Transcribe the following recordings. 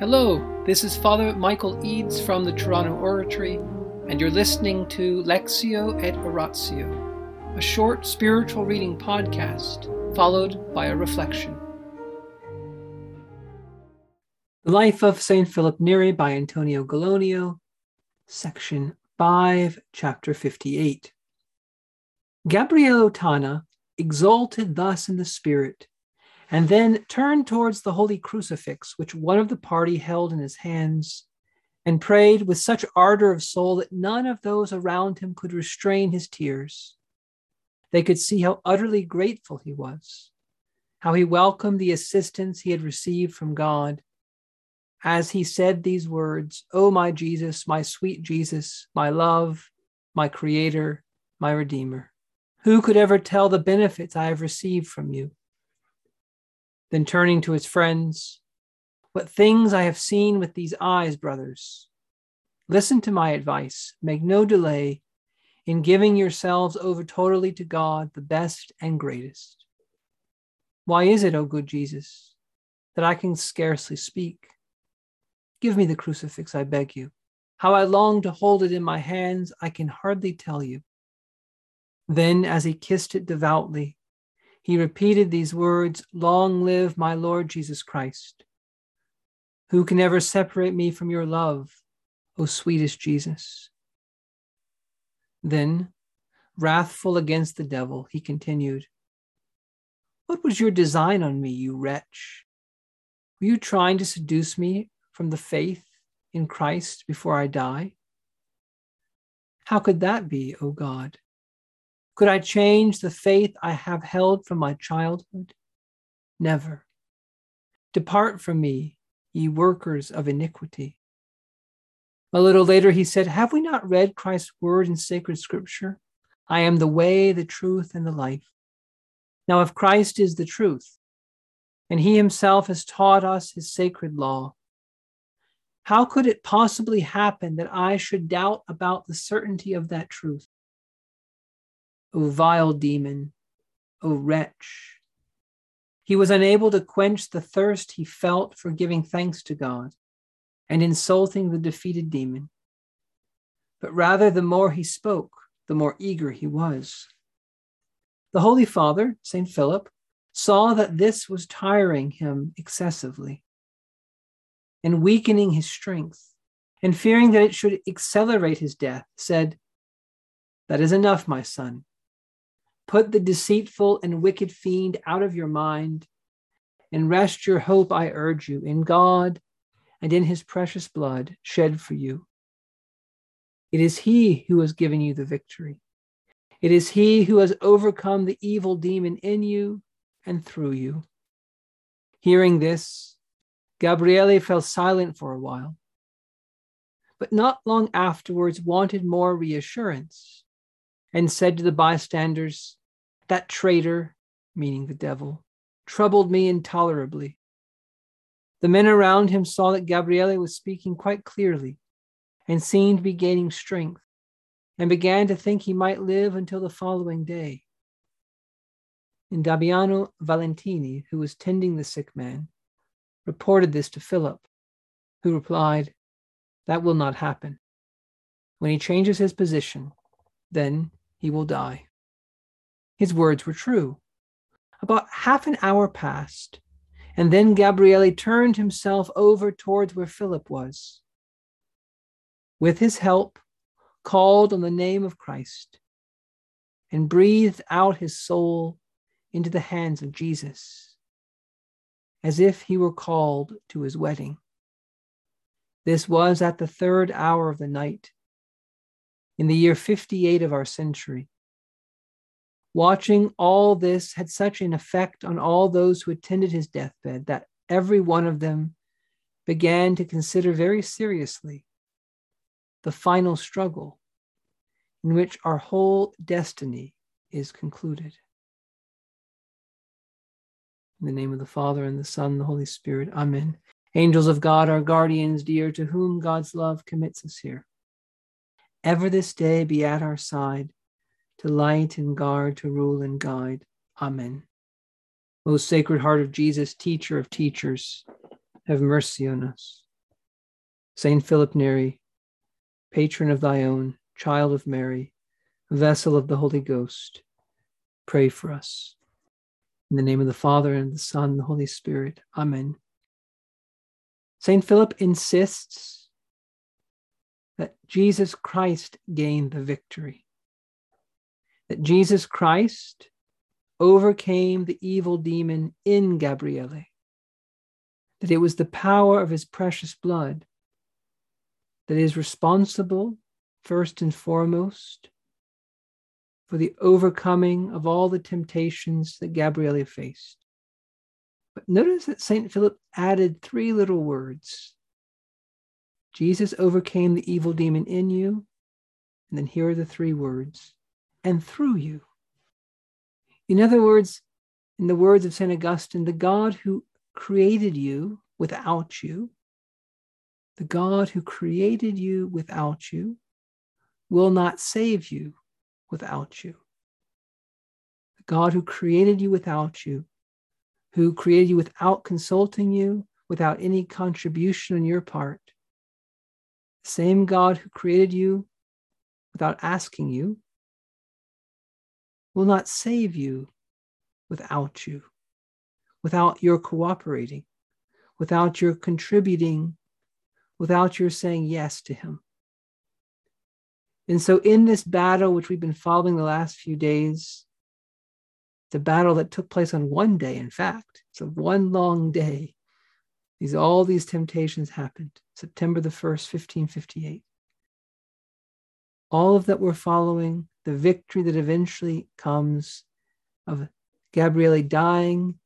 Hello, this is Father Michael Eads from the Toronto Oratory, and you're listening to Lectio et Oratio, a short spiritual reading podcast followed by a reflection. The Life of St. Philip Neri by Antonio Gallonio, Section 5, Chapter 58. Gabriele Ottana exalted thus in the Spirit and then turned towards the holy crucifix, which one of the party held in his hands, and prayed with such ardor of soul that none of those around him could restrain his tears. They could see how utterly grateful he was, how he welcomed the assistance he had received from God. As he said these words, O oh, my Jesus, my sweet Jesus, my love, my Creator, my Redeemer, who could ever tell the benefits I have received from you? Then turning to his friends, What things I have seen with these eyes, brothers. Listen to my advice. Make no delay in giving yourselves over totally to God, the best and greatest. Why is it, O good Jesus, that I can scarcely speak? Give me the crucifix, I beg you. How I long to hold it in my hands, I can hardly tell you. Then, as he kissed it devoutly, he repeated these words Long live my Lord Jesus Christ. Who can ever separate me from your love, O sweetest Jesus? Then, wrathful against the devil, he continued, What was your design on me, you wretch? Were you trying to seduce me from the faith in Christ before I die? How could that be, O God? Could I change the faith I have held from my childhood? Never. Depart from me, ye workers of iniquity. A little later, he said, Have we not read Christ's word in sacred scripture? I am the way, the truth, and the life. Now, if Christ is the truth, and he himself has taught us his sacred law, how could it possibly happen that I should doubt about the certainty of that truth? O vile demon, O wretch. He was unable to quench the thirst he felt for giving thanks to God and insulting the defeated demon. But rather, the more he spoke, the more eager he was. The Holy Father, St. Philip, saw that this was tiring him excessively and weakening his strength, and fearing that it should accelerate his death, said, That is enough, my son. Put the deceitful and wicked fiend out of your mind and rest your hope, I urge you, in God and in his precious blood shed for you. It is he who has given you the victory. It is he who has overcome the evil demon in you and through you. Hearing this, Gabriele fell silent for a while, but not long afterwards wanted more reassurance and said to the bystanders, That traitor, meaning the devil, troubled me intolerably. The men around him saw that Gabriele was speaking quite clearly and seemed to be gaining strength, and began to think he might live until the following day. And Damiano Valentini, who was tending the sick man, reported this to Philip, who replied, That will not happen. When he changes his position, then he will die. His words were true. About half an hour passed, and then Gabriele turned himself over towards where Philip was. With his help, called on the name of Christ, and breathed out his soul into the hands of Jesus, as if he were called to his wedding. This was at the third hour of the night, in the year 58 of our century. Watching all this had such an effect on all those who attended his deathbed that every one of them began to consider very seriously the final struggle in which our whole destiny is concluded. In the name of the Father, and the Son, and the Holy Spirit, Amen. Angels of God, our guardians dear, to whom God's love commits us here ever this day be at our side, to light and guard, to rule and guide. Amen. Most Sacred Heart of Jesus, teacher of teachers, have mercy on us. Saint Philip Neri, patron of thy own, child of Mary, vessel of the Holy Ghost, pray for us. In the name of the Father, and the Son, and the Holy Spirit. Amen. St. Philip insists that Jesus Christ gained the victory, that Jesus Christ overcame the evil demon in Gabriele, that it was the power of his precious blood that is responsible, first and foremost, for the overcoming of all the temptations that Gabriele faced. But notice that St. Philip added three little words Jesus overcame the evil demon in you. And then here are the three words and through you. In other words, in the words of St. Augustine, the God who created you without you, the God who created you without you, will not save you without you. The God who created you without you, who created you without consulting you, without any contribution on your part, same God who created you without asking you, will not save you without you, without your cooperating, without your contributing, without your saying yes to Him. And so, in this battle, which we've been following the last few days, the battle that took place on one day, in fact, it's a one long day. These all these temptations happened, September the 1st, 1558. All of that we're following, the victory that eventually comes of Gabriele dying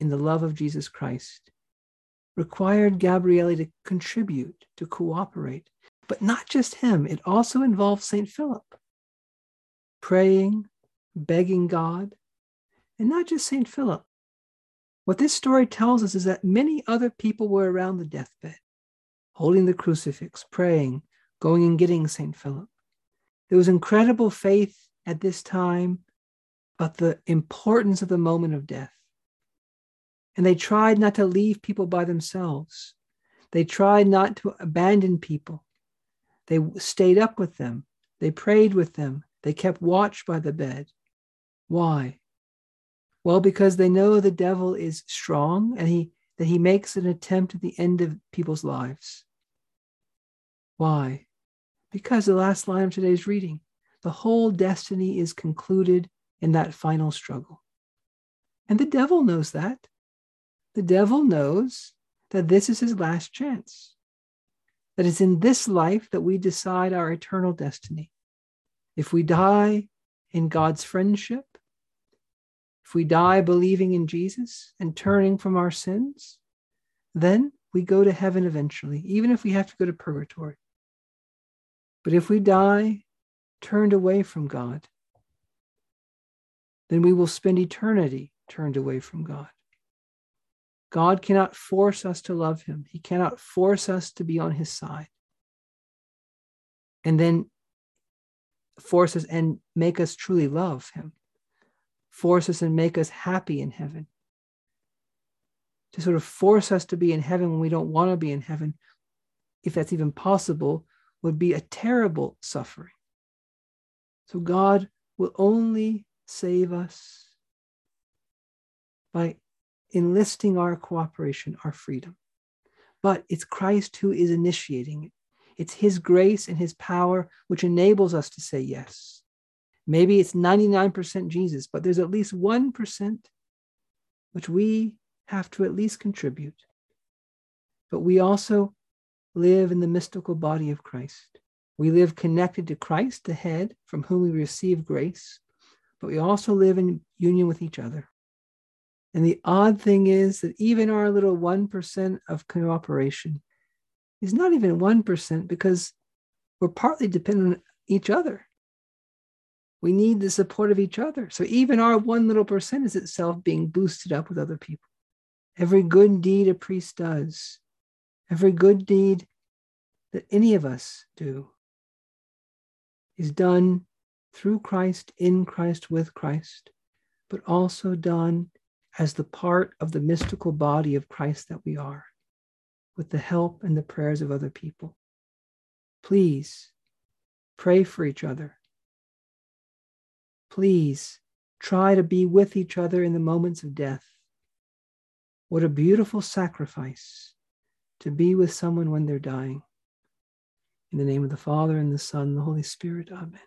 in the love of Jesus Christ, required Gabriele to contribute, to cooperate, but not just him, it also involves St. Philip praying, begging God, and not just St. Philip. What this story tells us is that many other people were around the deathbed, holding the crucifix, praying, going and getting St. Philip. There was incredible faith at this time but the importance of the moment of death. And they tried not to leave people by themselves. They tried not to abandon people. They stayed up with them. They prayed with them. They kept watch by the bed. Why? Well, because they know the devil is strong and he that he makes an attempt at the end of people's lives. Why? Because the last line of today's reading, the whole destiny is concluded in that final struggle. And the devil knows that. The devil knows that this is his last chance that it's in this life that we decide our eternal destiny. If we die in God's friendship, if we die believing in Jesus and turning from our sins, then we go to heaven eventually, even if we have to go to purgatory. But if we die turned away from God, then we will spend eternity turned away from God. God cannot force us to love him. He cannot force us to be on his side. And then force us and make us truly love him. Force us and make us happy in heaven. To sort of force us to be in heaven when we don't want to be in heaven, if that's even possible, would be a terrible suffering. So God will only save us by enlisting our cooperation, our freedom. But it's Christ who is initiating it. It's His grace and His power which enables us to say yes. Maybe it's 99% Jesus, but there's at least 1% which we have to at least contribute. But we also live in the mystical body of Christ. We live connected to Christ, the head, from whom we receive grace, but we also live in union with each other. And the odd thing is that even our little 1% of cooperation is not even 1% because we're partly dependent on each other. We need the support of each other. So even our one little percent is itself being boosted up with other people. Every good deed a priest does, every good deed that any of us do, is done through Christ, in Christ, with Christ, but also done as the part of the mystical body of Christ that we are. with the help and the prayers of other people. Please pray for each other. Please try to be with each other in the moments of death. What a beautiful sacrifice to be with someone when they're dying. In the name of the Father, and the Son, and the Holy Spirit, Amen.